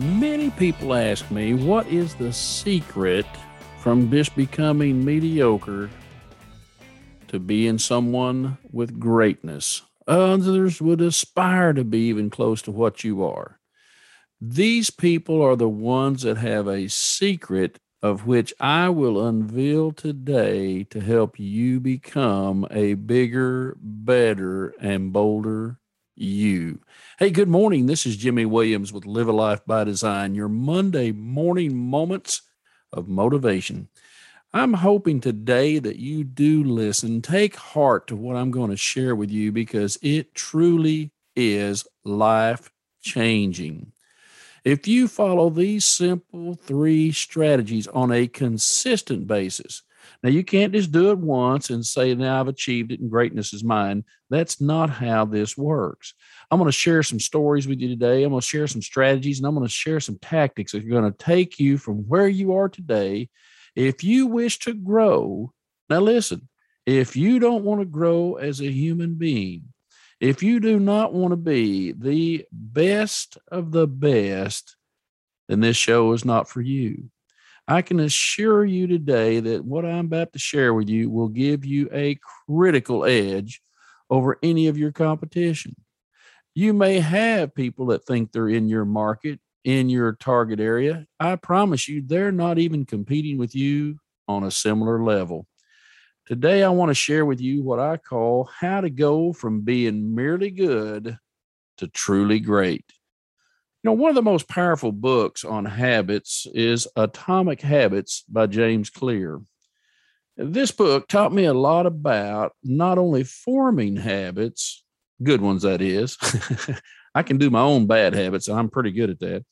Many people ask me, what is the secret from just becoming mediocre to being someone with greatness? Others would aspire to be even close to what you are. These people are the ones that have a secret of which I will unveil today to help you become a bigger, better, and bolder you. Hey, good morning. This is Jimmy Williams with Live a Life by Design, your Monday morning moments of motivation. I'm hoping today that you do listen, take heart to what I'm going to share with you because it truly is life changing. If you follow these simple three strategies on a consistent basis, now you can't just do it once and say, now I've achieved it and greatness is mine. That's not how this works. I'm going to share some stories with you today. I'm going to share some strategies and I'm going to share some tactics that are going to take you from where you are today. If you wish to grow, now listen, if you don't want to grow as a human being, if you do not want to be the best of the best, then this show is not for you. I can assure you today that what I'm about to share with you will give you a critical edge over any of your competition. You may have people that think they're in your market, in your target area. I promise you, they're not even competing with you on a similar level. Today, I want to share with you what I call how to go from being merely good to truly great. You know, one of the most powerful books on habits is Atomic Habits by James Clear. This book taught me a lot about not only forming habits, good ones, that is. I can do my own bad habits, and I'm pretty good at that.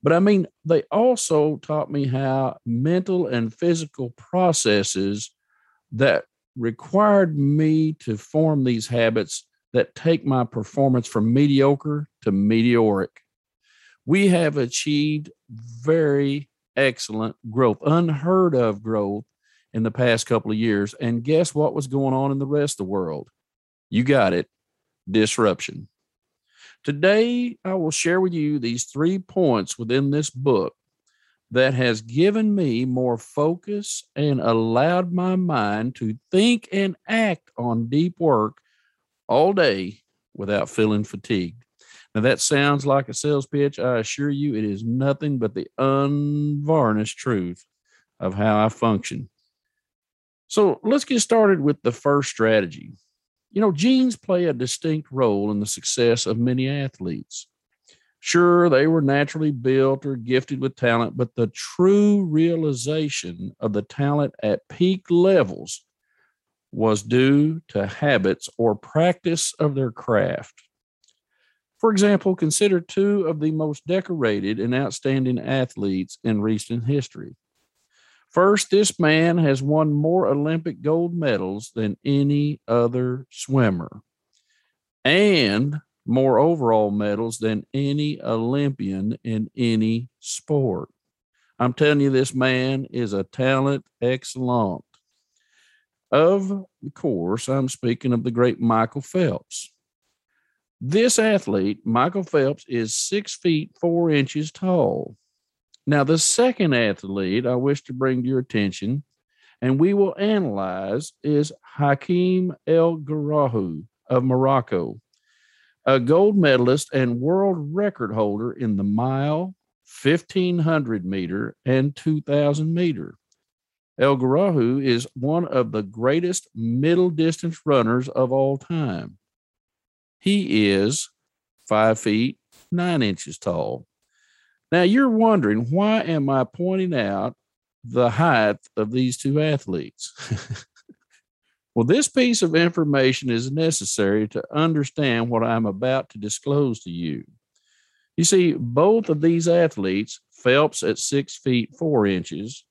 But I mean, they also taught me how mental and physical processes that required me to form these habits that take my performance from mediocre to meteoric. We have achieved very excellent growth, unheard of growth in the past couple of years. And guess what was going on in the rest of the world? You got it disruption. Today, I will share with you these three points within this book that has given me more focus and allowed my mind to think and act on deep work all day without feeling fatigued. Now, that sounds like a sales pitch. I assure you, it is nothing but the unvarnished truth of how I function. So, let's get started with the first strategy. You know, genes play a distinct role in the success of many athletes. Sure, they were naturally built or gifted with talent, but the true realization of the talent at peak levels was due to habits or practice of their craft. For example, consider two of the most decorated and outstanding athletes in recent history. First, this man has won more Olympic gold medals than any other swimmer. And more overall medals than any Olympian in any sport. I'm telling you, this man is a talent excellent. Of course, I'm speaking of the great Michael Phelps. This athlete, Michael Phelps, is six feet four inches tall. Now, the second athlete I wish to bring to your attention, and we will analyze, is Hakeem El Guerrouj of Morocco a gold medalist and world record holder in the mile, 1500 meter, and 2000 meter. El Guerrouj is one of the greatest middle distance runners of all time. He is five feet nine inches tall. Now you're wondering why am I pointing out the height of these two athletes? Well, this piece of information is necessary to understand what I'm about to disclose to you. You see, both of these athletes, Phelps at six feet four inches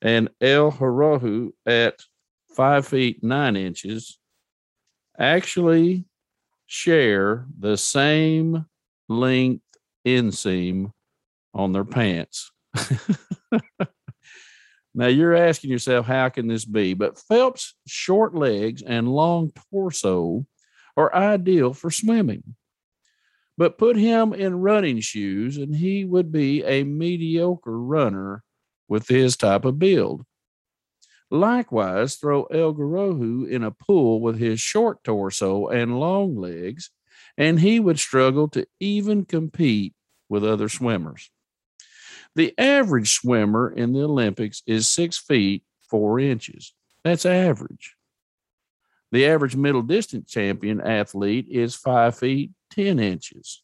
and El Guerrouj at five feet nine inches, actually share the same length inseam on their pants. Now you're asking yourself, how can this be? But Phelps' short legs and long torso are ideal for swimming. but put him in running shoes and he would be a mediocre runner with his type of build. Likewise, throw El Guerrouj in a pool with his short torso and long legs, and he would struggle to even compete with other swimmers. The average swimmer in the Olympics is six feet four inches. That's average. The average middle distance champion athlete is five feet 10 inches.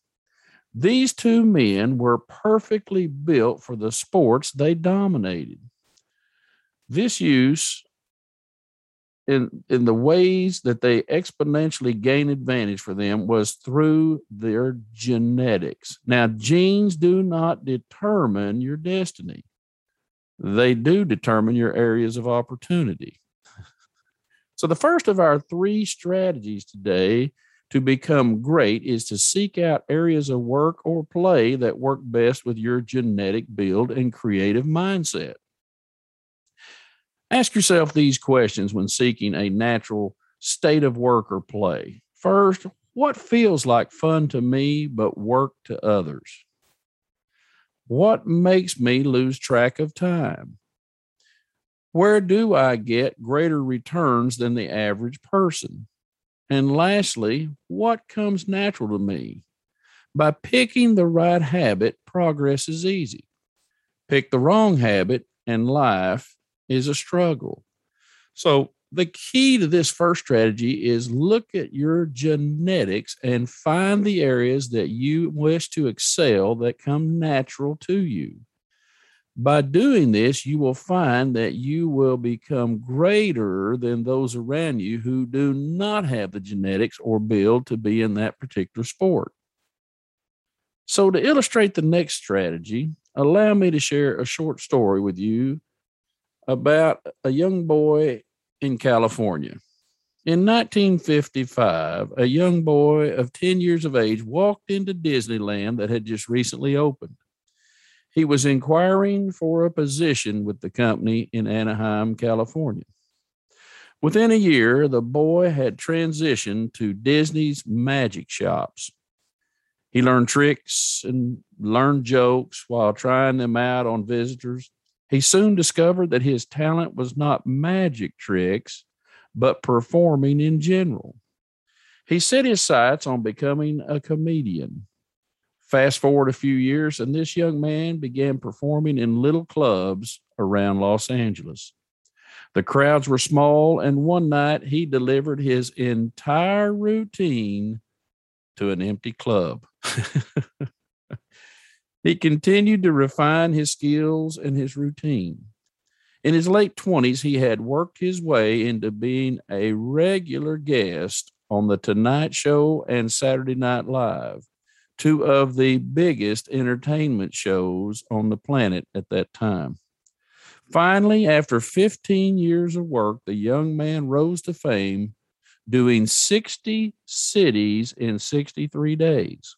These two men were perfectly built for the sports they dominated. This use in in the ways that they exponentially gain advantage for them was through their genetics. Now, genes do not determine your destiny. They do determine your areas of opportunity. So the first of our three strategies today to become great is to seek out areas of work or play that work best with your genetic build and creative mindset. Ask yourself these questions when seeking a natural state of work or play. First, what feels like fun to me but work to others? What makes me lose track of time? Where do I get greater returns than the average person? And lastly, what comes natural to me? By picking the right habit, progress is easy. Pick the wrong habit, and life is a struggle. So, the key to this first strategy is look at your genetics and find the areas that you wish to excel that come natural to you. By doing this, you will find that you will become greater than those around you who do not have the genetics or build to be in that particular sport. So, to illustrate the next strategy, allow me to share a short story with you about a young boy in California. In 1955, a young boy of 10 years of age walked into Disneyland that had just recently opened. He was inquiring for a position with the company in Anaheim, California. Within a year, the boy had transitioned to Disney's magic shops. He learned tricks and learned jokes while trying them out on visitors. He soon discovered that his talent was not magic tricks, but performing in general. He set his sights on becoming a comedian. Fast forward a few years, and this young man began performing in little clubs around Los Angeles. The crowds were small, and one night he delivered his entire routine to an empty club. he continued to refine his skills and his routine. In his late 20s, he had worked his way into being a regular guest on The Tonight Show and Saturday Night Live two of the biggest entertainment shows on the planet at that time. Finally, after 15 years of work, the young man rose to fame doing 60 cities in 63 days,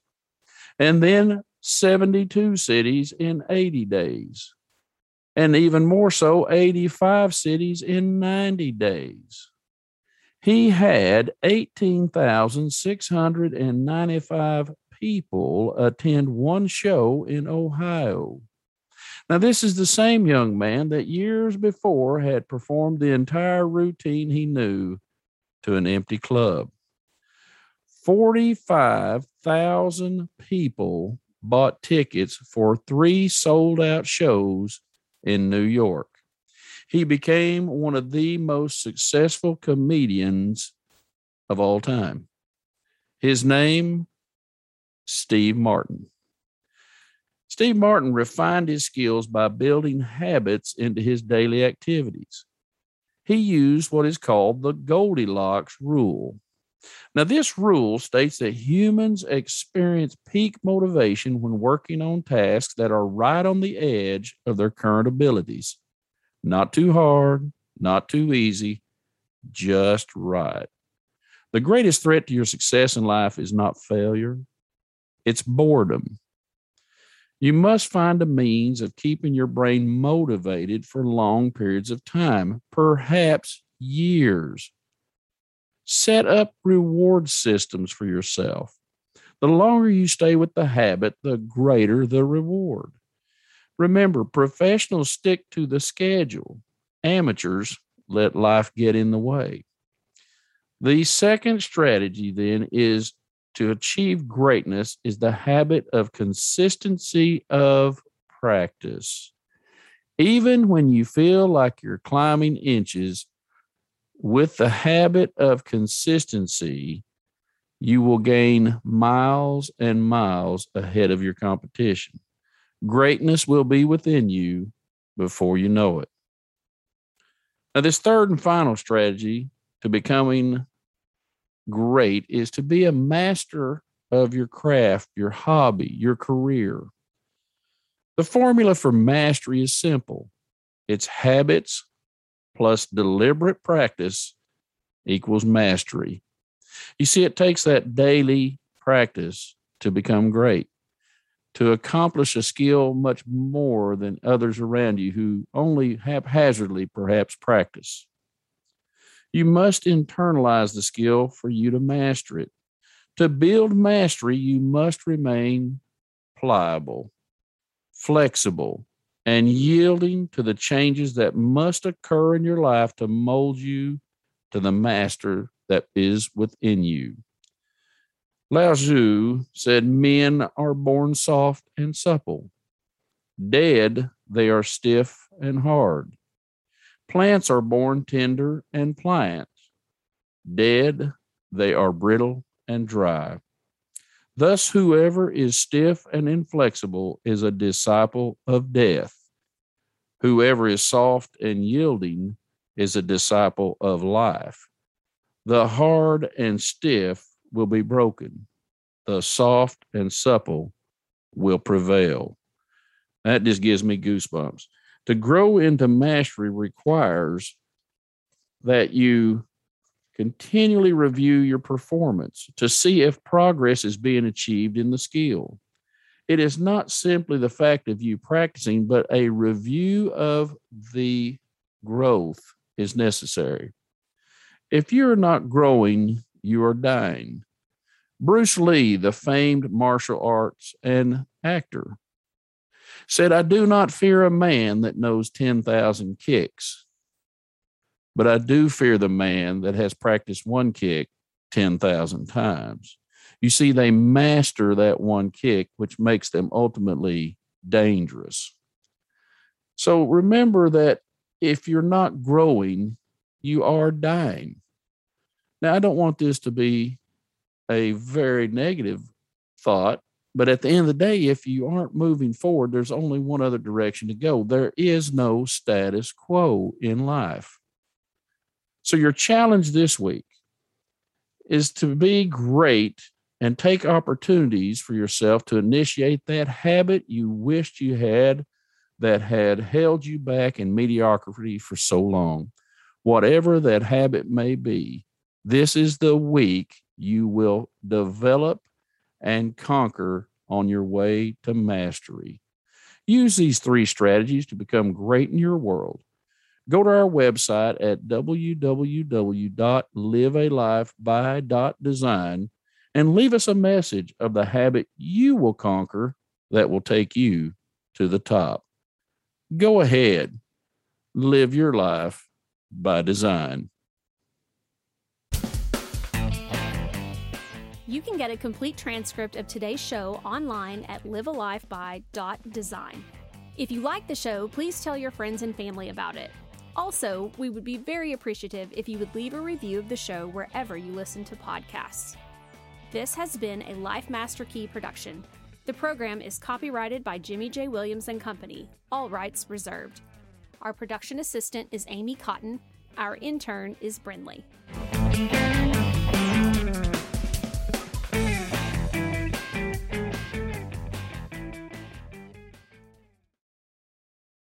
and then 72 cities in 80 days, and even more so, 85 cities in 90 days. He had 18,695 people attend one show in Ohio. Now, this is the same young man that years before had performed the entire routine he knew to an empty club. 45,000 people bought tickets for three sold out shows in New York. He became one of the most successful comedians of all time. His name Steve Martin. Steve Martin refined his skills by building habits into his daily activities. He used what is called the Goldilocks rule. Now, this rule states that humans experience peak motivation when working on tasks that are right on the edge of their current abilities. Not too hard, not too easy, just right. The greatest threat to your success in life is not failure, it's boredom. You must find a means of keeping your brain motivated for long periods of time, perhaps years. Set up reward systems for yourself. The longer you stay with the habit, the greater the reward. Remember, professionals stick to the schedule, amateurs let life get in the way. The second strategy then is to achieve greatness is the habit of consistency of practice. Even when you feel like you're climbing inches, with the habit of consistency, you will gain miles and miles ahead of your competition. Greatness will be within you before you know it. Now, this third and final strategy to becoming great is to be a master of your craft, your hobby, your career. The formula for mastery is simple it's habits plus deliberate practice equals mastery. You see, it takes that daily practice to become great, to accomplish a skill much more than others around you who only haphazardly perhaps practice. You must internalize the skill for you to master it. To build mastery, you must remain pliable, flexible, and yielding to the changes that must occur in your life to mold you to the master that is within you. Lao Tzu said, Men are born soft and supple. Dead, they are stiff and hard. Plants are born tender and pliant. Dead, they are brittle and dry. Thus, whoever is stiff and inflexible is a disciple of death. Whoever is soft and yielding is a disciple of life. The hard and stiff will be broken, the soft and supple will prevail. That just gives me goosebumps. To grow into mastery requires that you Continually review your performance to see if progress is being achieved in the skill. It is not simply the fact of you practicing, but a review of the growth is necessary. If you're not growing, you are dying. Bruce Lee, the famed martial arts and actor, said, I do not fear a man that knows 10,000 kicks but I do fear the man that has practiced one kick 10,000 times. You see, they master that one kick, which makes them ultimately dangerous. So remember that if you're not growing, you are dying. Now, I don't want this to be a very negative thought, but at the end of the day, if you aren't moving forward, there's only one other direction to go. There is no status quo in life. So, your challenge this week is to be great and take opportunities for yourself to initiate that habit you wished you had that had held you back in mediocrity for so long. Whatever that habit may be, this is the week you will develop and conquer on your way to mastery. Use these three strategies to become great in your world go to our website at www.livealifeby.design and leave us a message of the habit you will conquer that will take you to the top. Go ahead, live your life by design. You can get a complete transcript of today's show online at livealifeby.design. If you like the show, please tell your friends and family about it. Also, we would be very appreciative if you would leave a review of the show wherever you listen to podcasts. This has been a Life Master Key production. The program is copyrighted by Jimmy J. Williams and Company, all rights reserved. Our production assistant is Amy Cotton. Our intern is Brinley.